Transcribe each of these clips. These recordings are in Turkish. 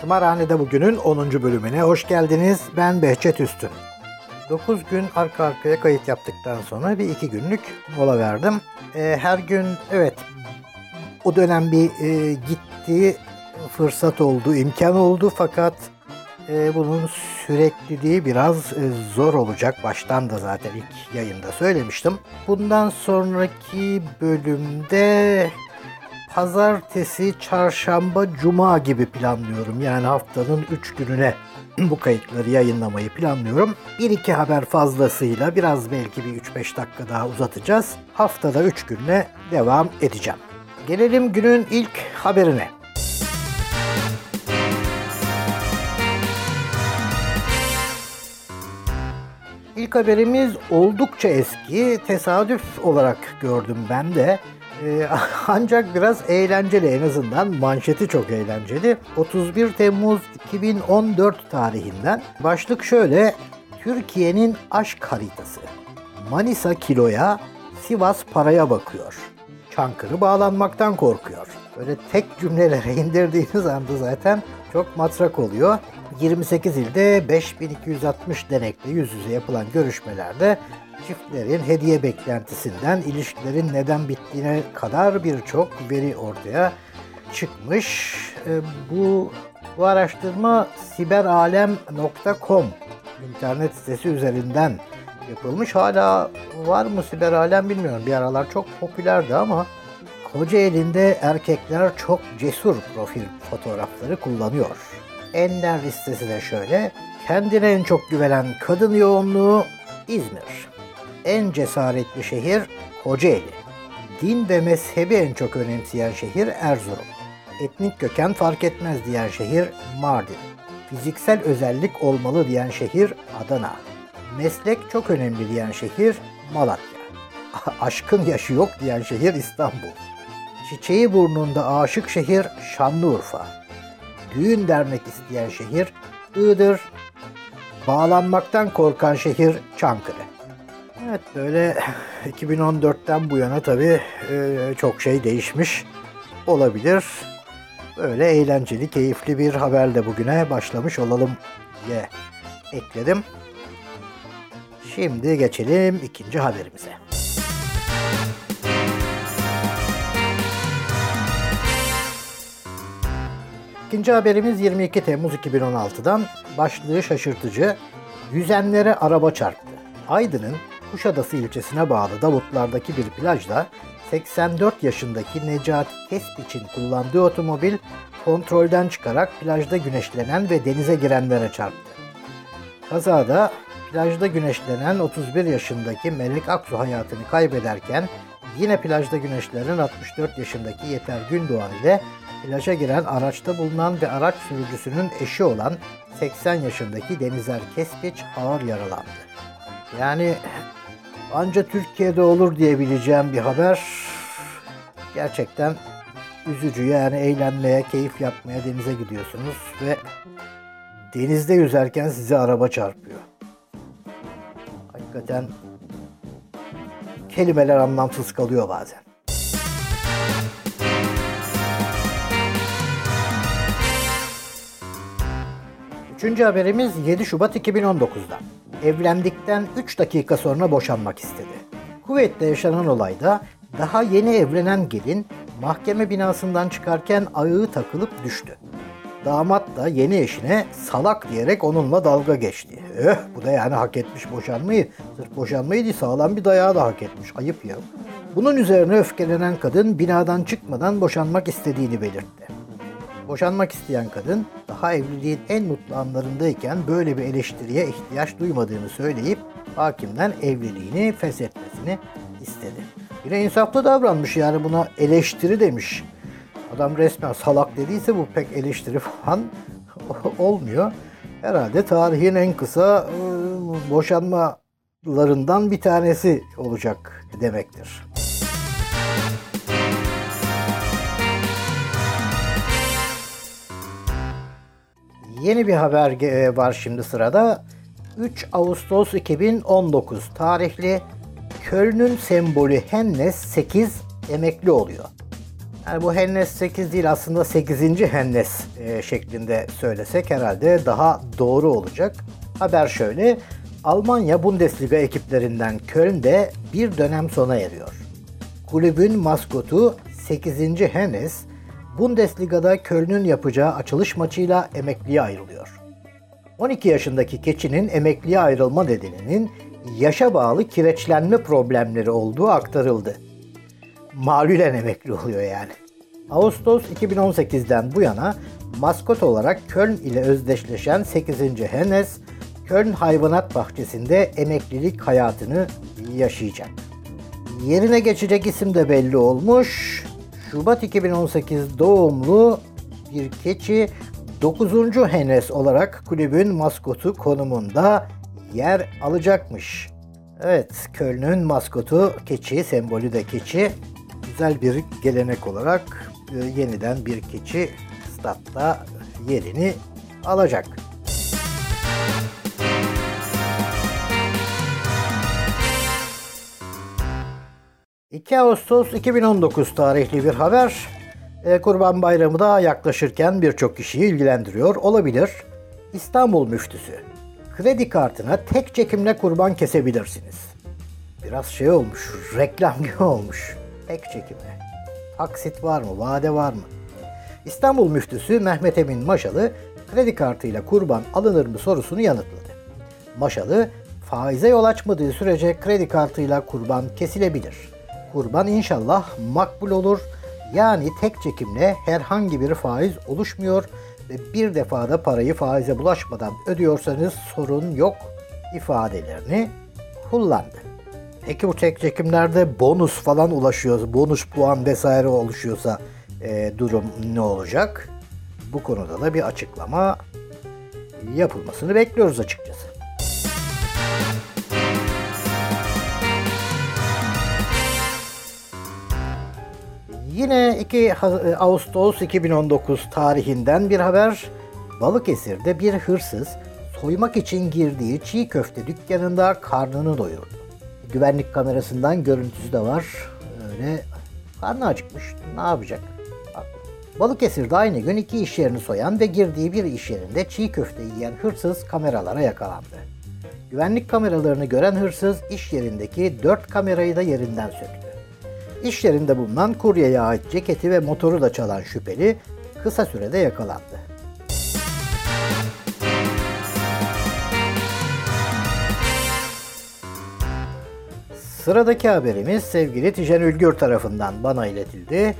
Tımarhane'de bugünün 10. bölümüne hoş geldiniz. Ben Behçet Üstün. 9 gün arka arkaya kayıt yaptıktan sonra bir iki günlük mola verdim. Ee, her gün evet o dönem bir e, gittiği fırsat oldu, imkan oldu fakat e, bunun sürekliliği biraz e, zor olacak. Baştan da zaten ilk yayında söylemiştim. Bundan sonraki bölümde pazartesi, çarşamba, cuma gibi planlıyorum. Yani haftanın 3 gününe bu kayıtları yayınlamayı planlıyorum. Bir iki haber fazlasıyla biraz belki bir 3-5 dakika daha uzatacağız. Haftada 3 günle devam edeceğim. Gelelim günün ilk haberine. İlk haberimiz oldukça eski. Tesadüf olarak gördüm ben de. Ee, ancak biraz eğlenceli en azından manşeti çok eğlenceli. 31 Temmuz 2014 tarihinden başlık şöyle Türkiye'nin aşk haritası. Manisa kiloya, Sivas paraya bakıyor. Çankırı bağlanmaktan korkuyor. Böyle tek cümlelere indirdiğiniz anda zaten çok matrak oluyor. 28 ilde 5260 denekle yüz yüze yapılan görüşmelerde çiftlerin hediye beklentisinden ilişkilerin neden bittiğine kadar birçok veri ortaya çıkmış. E, bu bu araştırma siberalem.com internet sitesi üzerinden yapılmış. Hala var mı siberalem bilmiyorum. Bir aralar çok popülerdi ama Kocaeli'nde erkekler çok cesur profil fotoğrafları kullanıyor. Ender listesi de şöyle. Kendine en çok güvenen kadın yoğunluğu İzmir. En cesaretli şehir Kocaeli. Din ve mezhebi en çok önemseyen şehir Erzurum. Etnik köken fark etmez diyen şehir Mardin. Fiziksel özellik olmalı diyen şehir Adana. Meslek çok önemli diyen şehir Malatya. Aşkın yaşı yok diyen şehir İstanbul. Çiçeği burnunda aşık şehir Şanlıurfa. Düğün dernek isteyen şehir Iğdır. Bağlanmaktan korkan şehir Çankırı. Evet böyle 2014'ten bu yana tabii e, çok şey değişmiş olabilir. Böyle eğlenceli, keyifli bir haberle bugüne başlamış olalım diye ekledim. Şimdi geçelim ikinci haberimize. İkinci haberimiz 22 Temmuz 2016'dan başlığı şaşırtıcı. Yüzenlere araba çarptı. Aydın'ın Kuşadası ilçesine bağlı Davutlar'daki bir plajda 84 yaşındaki Necati Tespiç'in kullandığı otomobil kontrolden çıkarak plajda güneşlenen ve denize girenlere çarptı. Kazada plajda güneşlenen 31 yaşındaki Melek Aksu hayatını kaybederken yine plajda güneşlenen 64 yaşındaki Yeter Gündoğan ile plaja giren araçta bulunan ve araç sürücüsünün eşi olan 80 yaşındaki Denizer Kespiç ağır yaralandı. Yani anca Türkiye'de olur diyebileceğim bir haber. Gerçekten üzücü yani eğlenmeye, keyif yapmaya denize gidiyorsunuz ve denizde yüzerken size araba çarpıyor. Hakikaten kelimeler anlamsız kalıyor bazen. Üçüncü haberimiz 7 Şubat 2019'dan. Evlendikten 3 dakika sonra boşanmak istedi. Kuveyt'te yaşanan olayda daha yeni evlenen gelin mahkeme binasından çıkarken ayağı takılıp düştü. Damat da yeni eşine salak diyerek onunla dalga geçti. Eh bu da yani hak etmiş boşanmayı. Sırf boşanmayı değil sağlam bir dayağı da hak etmiş. Ayıp ya. Bunun üzerine öfkelenen kadın binadan çıkmadan boşanmak istediğini belirtti. Boşanmak isteyen kadın daha evliliğin en mutlu anlarındayken böyle bir eleştiriye ihtiyaç duymadığını söyleyip hakimden evliliğini feshetmesini istedi. Yine insaflı davranmış yani buna eleştiri demiş. Adam resmen salak dediyse bu pek eleştiri falan olmuyor. Herhalde tarihin en kısa ıı, boşanmalarından bir tanesi olacak demektir. Yeni bir haber var şimdi sırada. 3 Ağustos 2019 tarihli Köln'ün sembolü Hennes 8 emekli oluyor. Yani bu Hennes 8 değil aslında 8. Hennes e, şeklinde söylesek herhalde daha doğru olacak. Haber şöyle. Almanya Bundesliga ekiplerinden Köln'de bir dönem sona eriyor. Kulübün maskotu 8. Hennes, Bundesliga'da Köln'ün yapacağı açılış maçıyla emekliye ayrılıyor. 12 yaşındaki keçinin emekliye ayrılma nedeninin yaşa bağlı kireçlenme problemleri olduğu aktarıldı. Malülen emekli oluyor yani. Ağustos 2018'den bu yana maskot olarak Köln ile özdeşleşen 8. Hennes, Köln Hayvanat Bahçesi'nde emeklilik hayatını yaşayacak. Yerine geçecek isim de belli olmuş. Şubat 2018 doğumlu bir keçi 9. Hennes olarak kulübün maskotu konumunda yer alacakmış. Evet, Köln'ün maskotu keçi, sembolü de keçi. Güzel bir gelenek olarak e, yeniden bir keçi statta yerini alacak. 2 Ağustos 2019 tarihli bir haber. E, Kurban Bayramı da yaklaşırken birçok kişiyi ilgilendiriyor olabilir. İstanbul müftüsü. Kredi kartına tek çekimle kurban kesebilirsiniz. Biraz şey olmuş, reklam gibi olmuş. Tek çekimle. Taksit var mı, vade var mı? İstanbul müftüsü Mehmet Emin Maşalı kredi kartıyla kurban alınır mı sorusunu yanıtladı. Maşalı, faize yol açmadığı sürece kredi kartıyla kurban kesilebilir. Kurban inşallah makbul olur. Yani tek çekimle herhangi bir faiz oluşmuyor ve bir defada parayı faize bulaşmadan ödüyorsanız sorun yok ifadelerini kullandı. Peki bu tek çekimlerde bonus falan ulaşıyoruz, bonus puan vesaire oluşuyorsa e, durum ne olacak? Bu konuda da bir açıklama yapılmasını bekliyoruz açıkçası. Yine 2 e, Ağustos 2019 tarihinden bir haber. Balıkesir'de bir hırsız soymak için girdiği çiğ köfte dükkanında karnını doyurdu. Güvenlik kamerasından görüntüsü de var. Öyle karnı acıkmış. Ne yapacak? Balıkesir'de aynı gün iki iş yerini soyan ve girdiği bir iş yerinde çiğ köfte yiyen hırsız kameralara yakalandı. Güvenlik kameralarını gören hırsız iş yerindeki dört kamerayı da yerinden söktü. İş yerinde bulunan kuryeye ait ceketi ve motoru da çalan şüpheli kısa sürede yakalandı. Sıradaki haberimiz sevgili Tijen Ülgür tarafından bana iletildi.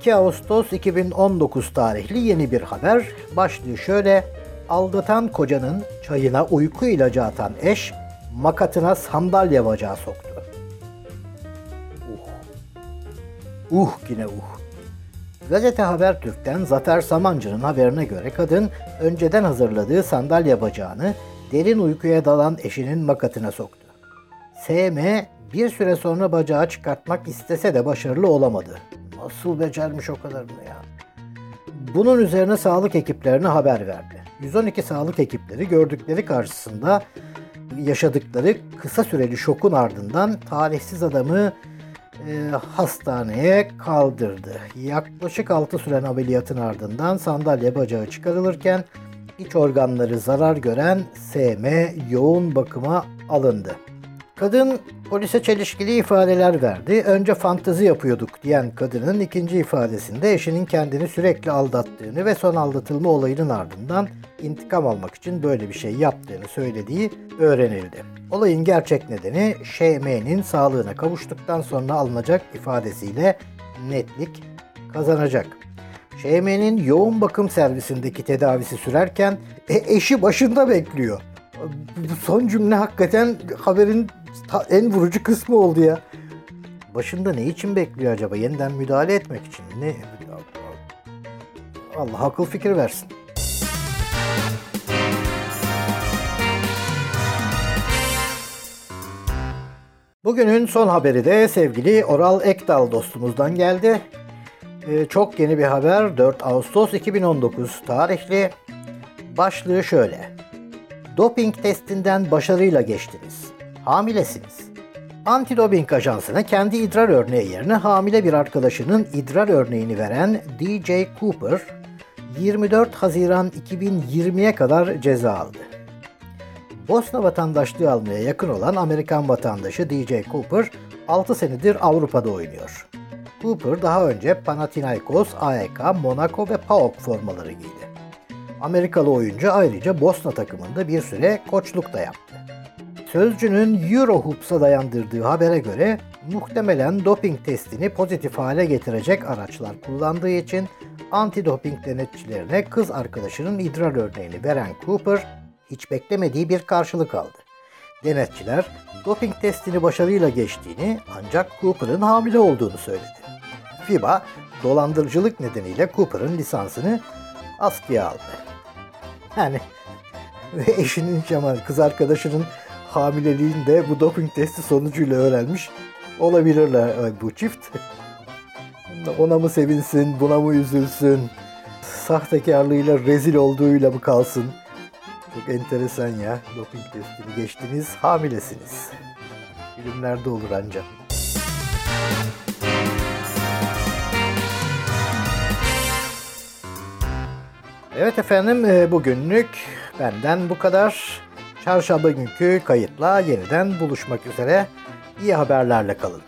2 e, Ağustos 2019 tarihli yeni bir haber. Başlığı şöyle. Aldatan kocanın çayına uyku ilacı atan eş makatına sandalye bacağı soktu. Uh yine uh. Gazete Habertürk'ten Zafer Samancı'nın haberine göre kadın önceden hazırladığı sandalye bacağını derin uykuya dalan eşinin makatına soktu. SM bir süre sonra bacağı çıkartmak istese de başarılı olamadı. Nasıl becermiş o kadarını ya? Bunun üzerine sağlık ekiplerine haber verdi. 112 sağlık ekipleri gördükleri karşısında yaşadıkları kısa süreli şokun ardından talihsiz adamı e, hastaneye kaldırdı. Yaklaşık 6 süren ameliyatın ardından sandalye bacağı çıkarılırken iç organları zarar gören SM yoğun bakıma alındı. Kadın polise çelişkili ifadeler verdi. Önce fantezi yapıyorduk diyen kadının ikinci ifadesinde eşinin kendini sürekli aldattığını ve son aldatılma olayının ardından intikam almak için böyle bir şey yaptığını söylediği öğrenildi. Olayın gerçek nedeni ŞM'nin sağlığına kavuştuktan sonra alınacak ifadesiyle netlik kazanacak. ŞM'nin yoğun bakım servisindeki tedavisi sürerken e, eşi başında bekliyor. Son cümle hakikaten haberin en vurucu kısmı oldu ya. Başında ne için bekliyor acaba? Yeniden müdahale etmek için. Ne? Allah akıl fikir versin. Bugünün son haberi de sevgili Oral Ekdal dostumuzdan geldi. Ee, çok yeni bir haber 4 Ağustos 2019 tarihli. Başlığı şöyle. Doping testinden başarıyla geçtiniz. Hamilesiniz. Antidoping ajansına kendi idrar örneği yerine hamile bir arkadaşının idrar örneğini veren DJ Cooper, 24 Haziran 2020'ye kadar ceza aldı. Bosna vatandaşlığı almaya yakın olan Amerikan vatandaşı DJ Cooper 6 senedir Avrupa'da oynuyor. Cooper daha önce Panathinaikos, AEK, Monaco ve PAOK formaları giydi. Amerikalı oyuncu ayrıca Bosna takımında bir süre koçluk da yaptı. Sözcünün Eurohoops'a dayandırdığı habere göre muhtemelen doping testini pozitif hale getirecek araçlar kullandığı için antidoping denetçilerine kız arkadaşının idrar örneğini veren Cooper hiç beklemediği bir karşılık aldı. Denetçiler doping testini başarıyla geçtiğini ancak Cooper'ın hamile olduğunu söyledi. FIBA dolandırıcılık nedeniyle Cooper'ın lisansını askıya aldı. Yani ve eşinin Cemal kız arkadaşının hamileliğini de bu doping testi sonucuyla öğrenmiş olabilirler bu çift. Ona mı sevinsin, buna mı üzülsün, sahtekarlığıyla rezil olduğuyla mı kalsın? Çok enteresan ya. Doping testini geçtiniz, hamilesiniz. Filmlerde olur ancak. Evet efendim bugünlük benden bu kadar. Çarşamba günkü kayıtla yeniden buluşmak üzere. İyi haberlerle kalın.